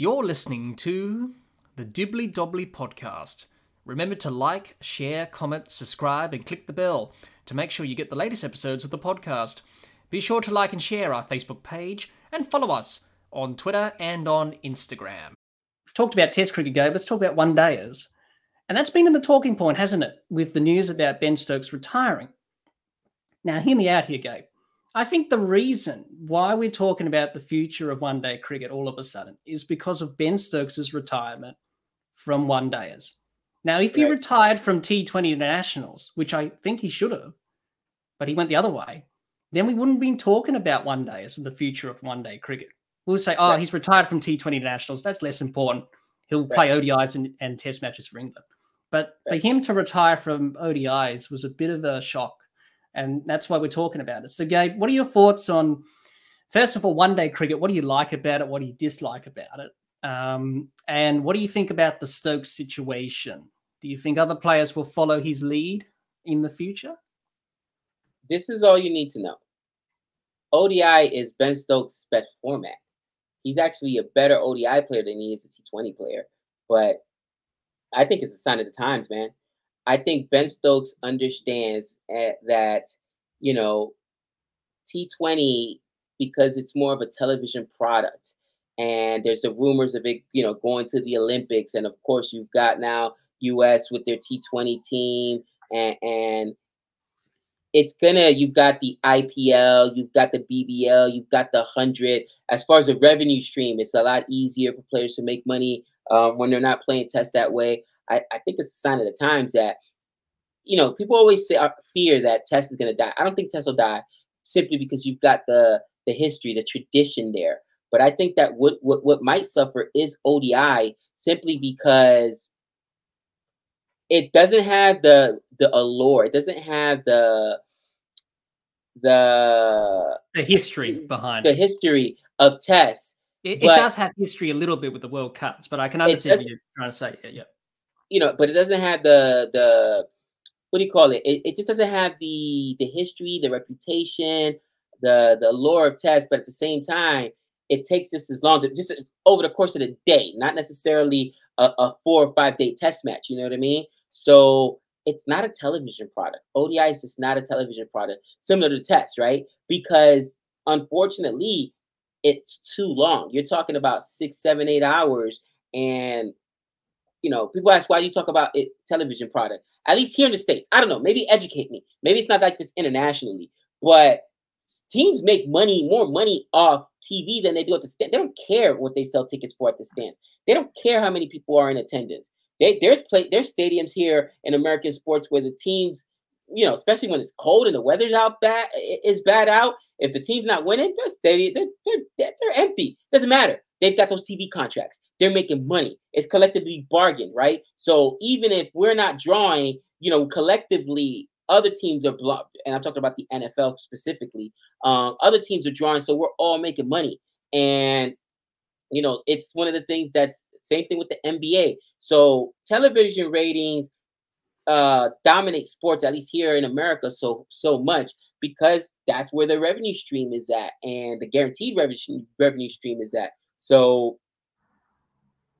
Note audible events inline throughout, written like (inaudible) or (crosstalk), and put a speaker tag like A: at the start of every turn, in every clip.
A: You're listening to the Dibbly Dobbly podcast. Remember to like, share, comment, subscribe, and click the bell to make sure you get the latest episodes of the podcast. Be sure to like and share our Facebook page and follow us on Twitter and on Instagram. We've talked about Test cricket, Gabe. Let's talk about one dayers. And that's been in the talking point, hasn't it, with the news about Ben Stokes retiring. Now, hear me out here, Gabe. I think the reason why we're talking about the future of one day cricket all of a sudden is because of Ben Stokes' retirement from one dayers. Now, if he right. retired from T20 internationals, which I think he should have, but he went the other way, then we wouldn't be talking about one dayers and the future of one day cricket. We'll say, oh, right. he's retired from T20 internationals. That's less important. He'll right. play ODIs and, and test matches for England. But for him to retire from ODIs was a bit of a shock and that's why we're talking about it. So, Gabe, what are your thoughts on, first of all, one day cricket? What do you like about it? What do you dislike about it? Um, and what do you think about the Stokes situation? Do you think other players will follow his lead in the future?
B: This is all you need to know. ODI is Ben Stokes' best format. He's actually a better ODI player than he is a T20 player. But I think it's a sign of the times, man. I think Ben Stokes understands eh, that, you know, T20 because it's more of a television product. And there's the rumors of it, you know, going to the Olympics. And of course, you've got now US with their T20 team. And, and it's gonna, you've got the IPL, you've got the BBL, you've got the 100. As far as the revenue stream, it's a lot easier for players to make money uh, when they're not playing test that way. I, I think it's a sign of the times that, you know, people always say uh, fear that Test is going to die. I don't think Test will die simply because you've got the the history, the tradition there. But I think that what what, what might suffer is ODI simply because it doesn't have the the allure. It doesn't have the the
A: the history behind
B: the it. history of Test.
A: It, it, does have history a little bit with the World Cups, but I can understand what you're trying to say. Yeah, yeah
B: you know, but it doesn't have the the what do you call it? It, it just doesn't have the the history, the reputation, the the allure of test. But at the same time, it takes just as long to just over the course of the day, not necessarily a, a four or five day test match. You know what I mean? So it's not a television product. ODI is just not a television product, similar to test, right? Because unfortunately, it's too long. You're talking about six, seven, eight hours, and you know, people ask why you talk about it television product. At least here in the states, I don't know. Maybe educate me. Maybe it's not like this internationally, but teams make money, more money off TV than they do at the stand. They don't care what they sell tickets for at the stands. They don't care how many people are in attendance. They, there's play, there's stadiums here in American sports where the teams, you know, especially when it's cold and the weather's out bad is bad out. If the team's not winning, their stadium they're, they're, they're empty. Doesn't matter. They've got those TV contracts. They're making money. It's collectively bargained, right? So even if we're not drawing, you know, collectively, other teams are blocked. And I'm talking about the NFL specifically. Um, other teams are drawing, so we're all making money. And you know, it's one of the things that's same thing with the NBA. So television ratings uh, dominate sports, at least here in America, so so much because that's where the revenue stream is at, and the guaranteed revenue revenue stream is at. So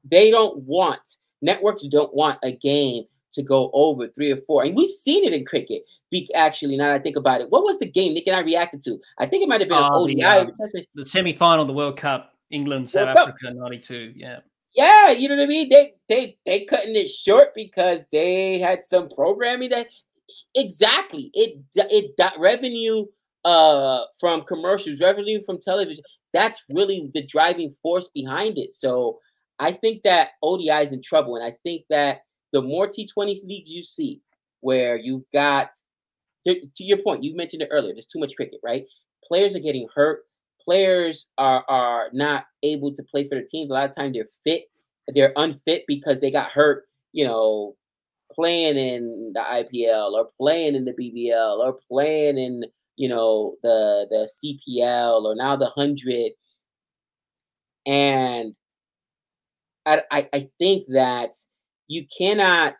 B: they don't want networks don't want a game to go over three or four, and we've seen it in cricket. Be actually, now that I think about it, what was the game Nick and I reacted to? I think it might have been
A: an ODI.
B: The, uh,
A: the semi-final of the World Cup, England, South World Africa, '92. Yeah.
B: Yeah, you know what I mean. They they they cutting it short because they had some programming that exactly it it revenue uh from commercials, revenue from television that's really the driving force behind it. So I think that ODI is in trouble, and I think that the more T20 leagues you see, where you've got to, to your point, you mentioned it earlier. There's too much cricket, right? Players are getting hurt. Players are are not able to play for their teams. A lot of times they're fit, they're unfit because they got hurt. You know, playing in the IPL or playing in the BBL or playing in you know the the CPL or now the hundred, and I, I think that you cannot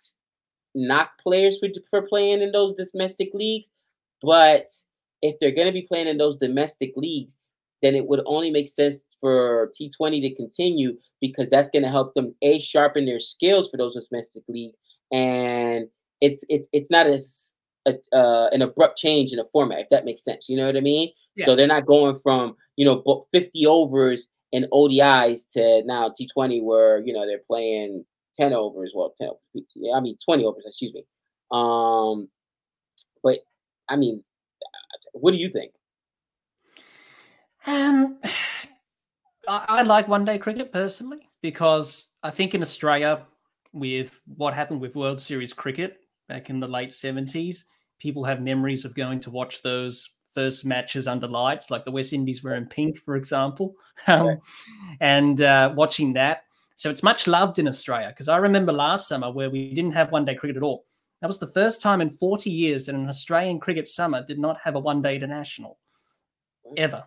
B: knock players for for playing in those domestic leagues, but if they're going to be playing in those domestic leagues, then it would only make sense for T20 to continue because that's going to help them a sharpen their skills for those domestic leagues, and it's it's it's not as a, uh, an abrupt change in the format if that makes sense. You know what I mean? Yeah. So they're not going from you know 50 overs and ODIs to now T20 where you know they're playing 10 overs. Well, 10 I mean 20 overs. Excuse me. Um, but I mean, what do you think?
A: Um, (sighs) I, I like one day cricket personally because I think in Australia, with what happened with World Series cricket back in the late 70s, people have memories of going to watch those first matches under lights, like the West Indies were in pink, for example, (laughs) um, and uh, watching that. So it's much loved in Australia because I remember last summer where we didn't have one day cricket at all. That was the first time in 40 years that an Australian cricket summer did not have a one day international ever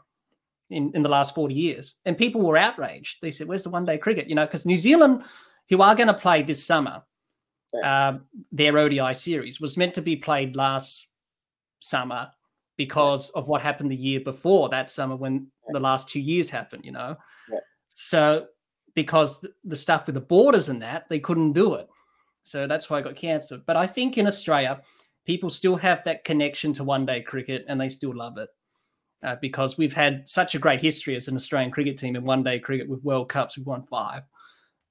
A: in, in the last 40 years. And people were outraged. They said, Where's the one day cricket? You know, because New Zealand, who are going to play this summer, uh, their ODI series was meant to be played last summer because of what happened the year before that summer when the last two years happened, you know. So because the stuff with the borders and that, they couldn't do it. So that's why I got cancelled. But I think in Australia, people still have that connection to one day cricket and they still love it. Uh, because we've had such a great history as an Australian cricket team in one day cricket with World Cups. We've won five.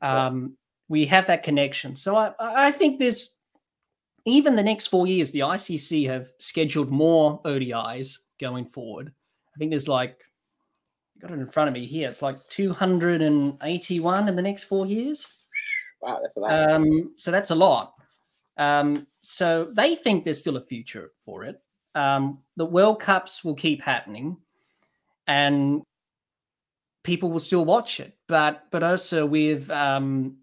A: Um, we have that connection. So I, I think there's even the next four years, the ICC have scheduled more ODIs going forward. I think there's like, I got it in front of me here. It's like 281 in the next four years.
B: Wow, that's a lot.
A: Um, so that's a lot. Um, so they think there's still a future for it. Um, the World Cups will keep happening, and people will still watch it. But but also with um,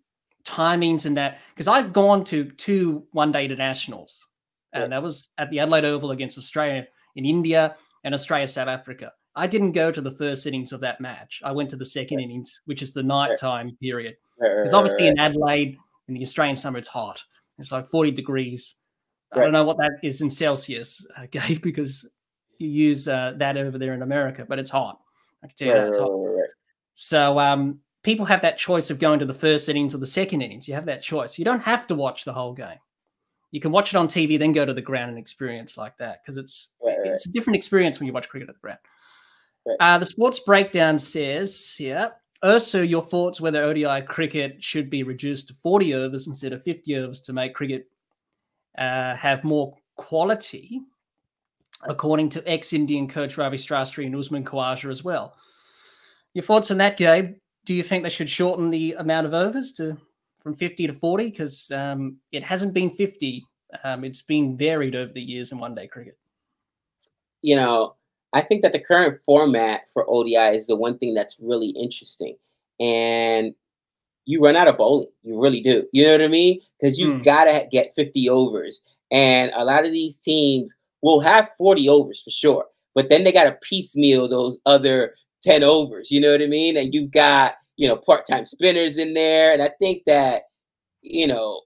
A: timings and that because I've gone to two one day internationals, and yeah. that was at the Adelaide Oval against Australia in India and Australia South Africa. I didn't go to the first innings of that match. I went to the second yeah. innings, which is the nighttime yeah. period. Because obviously in Adelaide, in the Australian summer, it's hot. It's like 40 degrees. Right. I don't know what that is in Celsius, (laughs) okay, because you use uh, that over there in America, but it's hot. I can tell you right, that it's hot. Right, so um, people have that choice of going to the first innings or the second innings. You have that choice. You don't have to watch the whole game. You can watch it on TV, then go to the ground and experience like that because it's right, right. it's a different experience when you watch cricket at the ground. Right. Uh, the sports breakdown says, yeah, also your thoughts whether ODI cricket should be reduced to 40 overs instead of 50 overs to make cricket uh, have more quality, according to ex-Indian coach Ravi Shastri and Usman Khawaja as well. Your thoughts on that, Gabe? Do you think they should shorten the amount of overs to from 50 to 40? Because um, it hasn't been 50. Um, it's been varied over the years in one day cricket.
B: You know, I think that the current format for ODI is the one thing that's really interesting. And you run out of bowling. You really do. You know what I mean? Because you mm. got to get 50 overs. And a lot of these teams will have 40 overs for sure. But then they got to piecemeal those other 10 overs, you know what I mean? And you've got, you know, part-time spinners in there. And I think that, you know,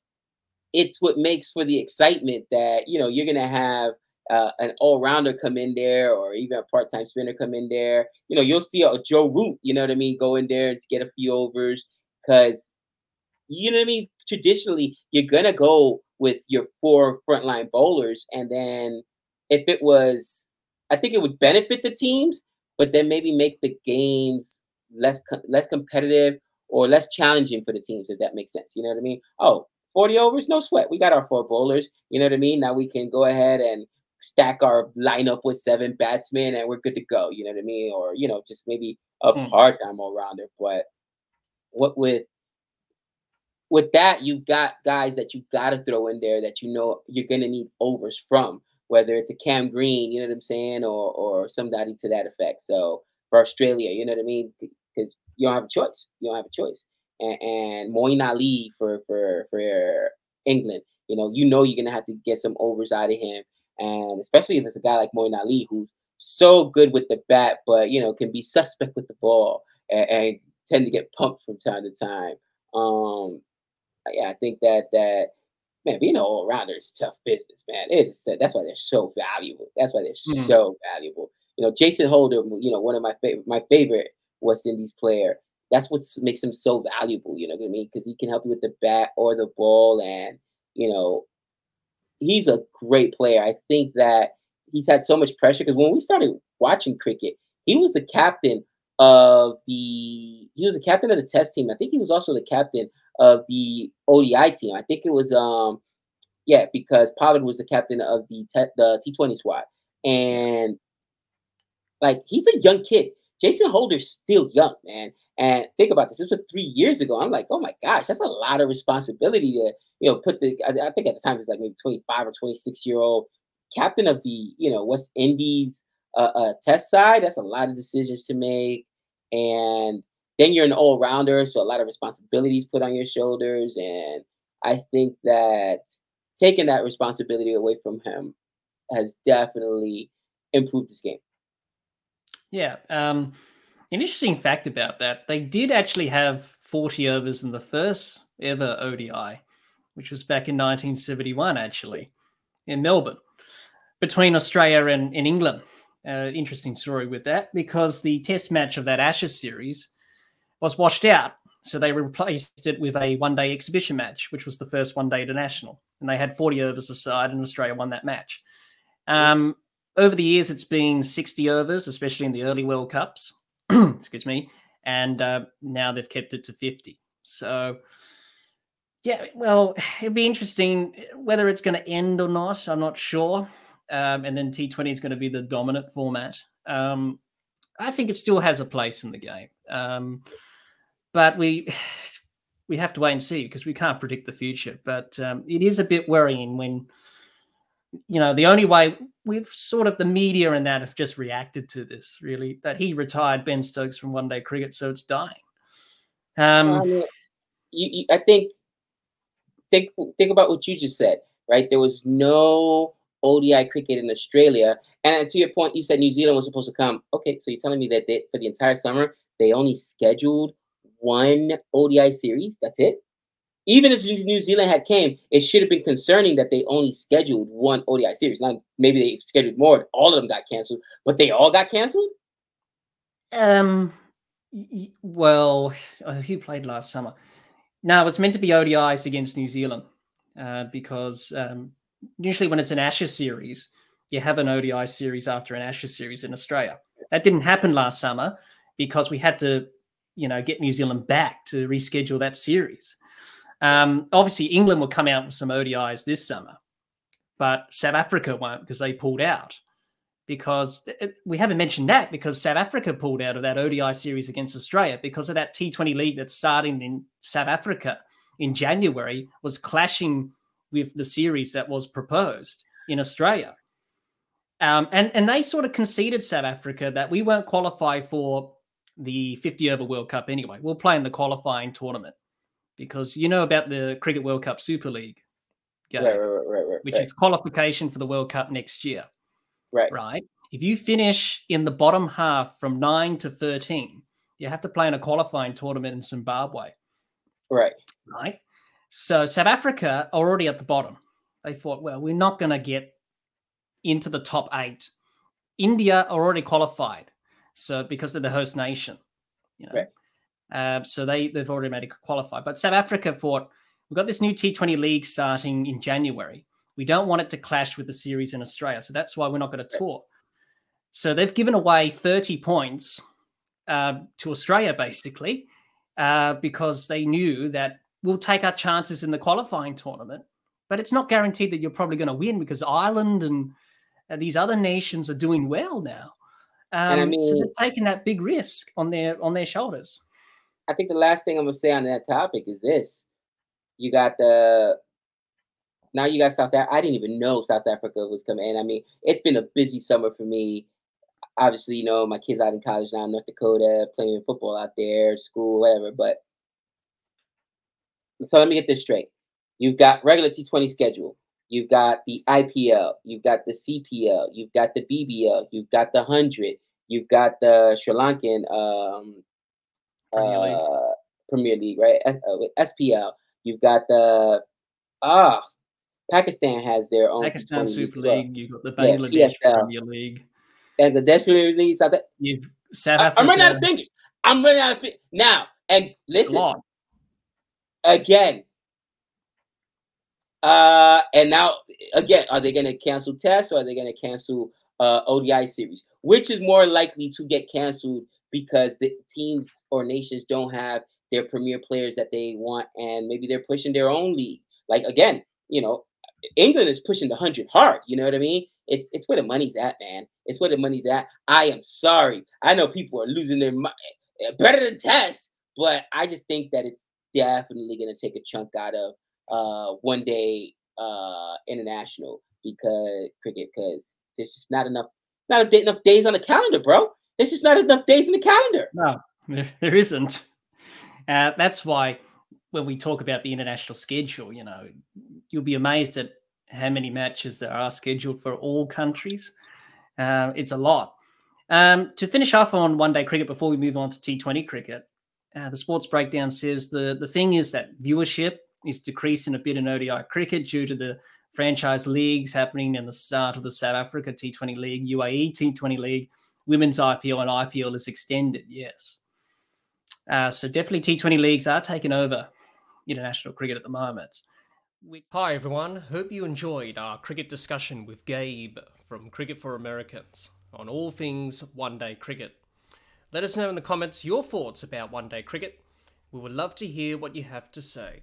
B: it's what makes for the excitement that, you know, you're going to have uh, an all-rounder come in there or even a part-time spinner come in there. You know, you'll see a Joe Root, you know what I mean, go in there to get a few overs because, you know what I mean? Traditionally, you're going to go with your four frontline bowlers. And then if it was, I think it would benefit the teams but then maybe make the games less less competitive or less challenging for the teams, if that makes sense. You know what I mean? Oh, 40 overs, no sweat. We got our four bowlers. You know what I mean? Now we can go ahead and stack our lineup with seven batsmen and we're good to go. You know what I mean? Or, you know, just maybe a mm. part-time all-rounder. But what with with that, you've got guys that you've gotta throw in there that you know you're gonna need overs from whether it's a Cam Green, you know what I'm saying, or or somebody to that effect. So for Australia, you know what I mean, because you don't have a choice. You don't have a choice. And, and Moeen Ali for for for England, you know, you know you're gonna have to get some overs out of him, and especially if it's a guy like Moeen Ali who's so good with the bat, but you know can be suspect with the ball and, and tend to get pumped from time to time. Um, yeah, I think that that man, being an all rounder is tough business, man. It's that's why they're so valuable. That's why they're mm-hmm. so valuable. You know, Jason Holder, you know, one of my favorite, my favorite West Indies player. That's what makes him so valuable. You know what I mean? Because he can help you with the bat or the ball, and you know, he's a great player. I think that he's had so much pressure because when we started watching cricket, he was the captain of the he was the captain of the test team. I think he was also the captain of the ODI team. I think it was um yeah, because Pollard was the captain of the te- the T20 squad. And like he's a young kid. Jason Holder's still young, man. And think about this. This was three years ago. I'm like, oh my gosh, that's a lot of responsibility to, you know, put the. I, I think at the time it was like maybe 25 or 26 year old captain of the, you know, West Indies uh, uh, test side. That's a lot of decisions to make, and then you're an all rounder, so a lot of responsibilities put on your shoulders. And I think that taking that responsibility away from him has definitely improved this game.
A: Yeah. Um, an interesting fact about that, they did actually have 40 overs in the first ever ODI, which was back in 1971, actually, in Melbourne, between Australia and, and England. Uh, interesting story with that because the test match of that Ashes series was washed out. So they replaced it with a one day exhibition match, which was the first one day international. And they had 40 overs aside, and Australia won that match. Um, over the years, it's been 60 overs, especially in the early World Cups. (clears throat) Excuse me. And uh, now they've kept it to 50. So, yeah, well, it'll be interesting whether it's going to end or not. I'm not sure. Um, and then T20 is going to be the dominant format. Um, I think it still has a place in the game. Um, but we (sighs) we have to wait and see because we can't predict the future. But um, it is a bit worrying when you know, the only way we've sort of the media and that have just reacted to this really that he retired Ben Stokes from one day cricket, so it's dying. Um,
B: um you, you, I think think think about what you just said, right? There was no ODI cricket in Australia, and to your point, you said New Zealand was supposed to come. Okay, so you're telling me that they, for the entire summer they only scheduled one ODI series? That's it even if New Zealand had came, it should have been concerning that they only scheduled one ODI series. Now maybe they scheduled more. All of them got canceled, but they all got canceled.
A: Um, well, who played last summer? Now it was meant to be ODIs against New Zealand uh, because um, usually when it's an Ashes series, you have an ODI series after an Ashes series in Australia. That didn't happen last summer because we had to, you know, get New Zealand back to reschedule that series. Um, obviously, England will come out with some ODIs this summer, but South Africa won't because they pulled out. Because it, we haven't mentioned that because South Africa pulled out of that ODI series against Australia because of that T20 league that's starting in South Africa in January was clashing with the series that was proposed in Australia. Um, and, and they sort of conceded South Africa that we won't qualify for the 50 over World Cup anyway. We'll play in the qualifying tournament because you know about the Cricket World Cup Super League
B: game, right, right, right,
A: which is qualification for the World Cup next year.
B: Right.
A: Right. If you finish in the bottom half from nine to 13, you have to play in a qualifying tournament in Zimbabwe.
B: Right.
A: Right. So South Africa are already at the bottom. They thought, well, we're not going to get into the top eight. India are already qualified. So because they're the host nation. You know?
B: Right.
A: Uh, so they they've already qualify. But South Africa thought we've got this new T20 league starting in January. We don't want it to clash with the series in Australia, so that's why we're not going to tour. So they've given away 30 points uh, to Australia basically uh, because they knew that we'll take our chances in the qualifying tournament, but it's not guaranteed that you're probably going to win because Ireland and uh, these other nations are doing well now. Um, I mean, so they're taking that big risk on their on their shoulders.
B: I think the last thing I'm gonna say on that topic is this: you got the now you got South Africa. I didn't even know South Africa was coming in. I mean, it's been a busy summer for me. Obviously, you know, my kids out in college now in North Dakota, playing football out there, school, whatever. But so let me get this straight. You've got regular T20 schedule. You've got the IPL. You've got the CPL. You've got the BBL. You've got the hundred. You've got the Sri Lankan um, Premier League, uh, Premier League right? Uh, SPL. You've got the ah, Pakistan has their own.
A: Pakistan Super League. You've got the Bangladesh yeah, Premier League.
B: And the Dutch Premier League, South.
A: You've South
B: I,
A: Africa.
B: I'm running out of fingers. I'm running out of fingers now. And listen again. Uh, and now again, are they going to cancel tests or are they going to cancel uh, ODI series? Which is more likely to get canceled because the teams or nations don't have their premier players that they want, and maybe they're pushing their own league. Like again, you know, England is pushing the hundred hard. You know what I mean? It's it's where the money's at, man. It's where the money's at. I am sorry. I know people are losing their mind. Better than test, but I just think that it's definitely going to take a chunk out of uh, one day uh, international because cricket because there's just not enough not enough days on the calendar, bro. There's just not enough days in the calendar.
A: No, there, there isn't. Uh, that's why when we talk about the international schedule, you know, you'll be amazed at how many matches there are scheduled for all countries. Uh, it's a lot. Um, to finish off on one day cricket before we move on to T20 cricket, uh, the sports breakdown says the, the thing is that viewership is decreasing a bit in ODI cricket due to the franchise leagues happening in the start of the South Africa T20 League, UAE T20 League, Women's IPL, and IPL is extended. Yes. Uh, so definitely T20 leagues are taking over international cricket at the moment. Hi everyone, hope you enjoyed our cricket discussion with Gabe from Cricket for Americans on all things one day cricket. Let us know in the comments your thoughts about one day cricket. We would love to hear what you have to say.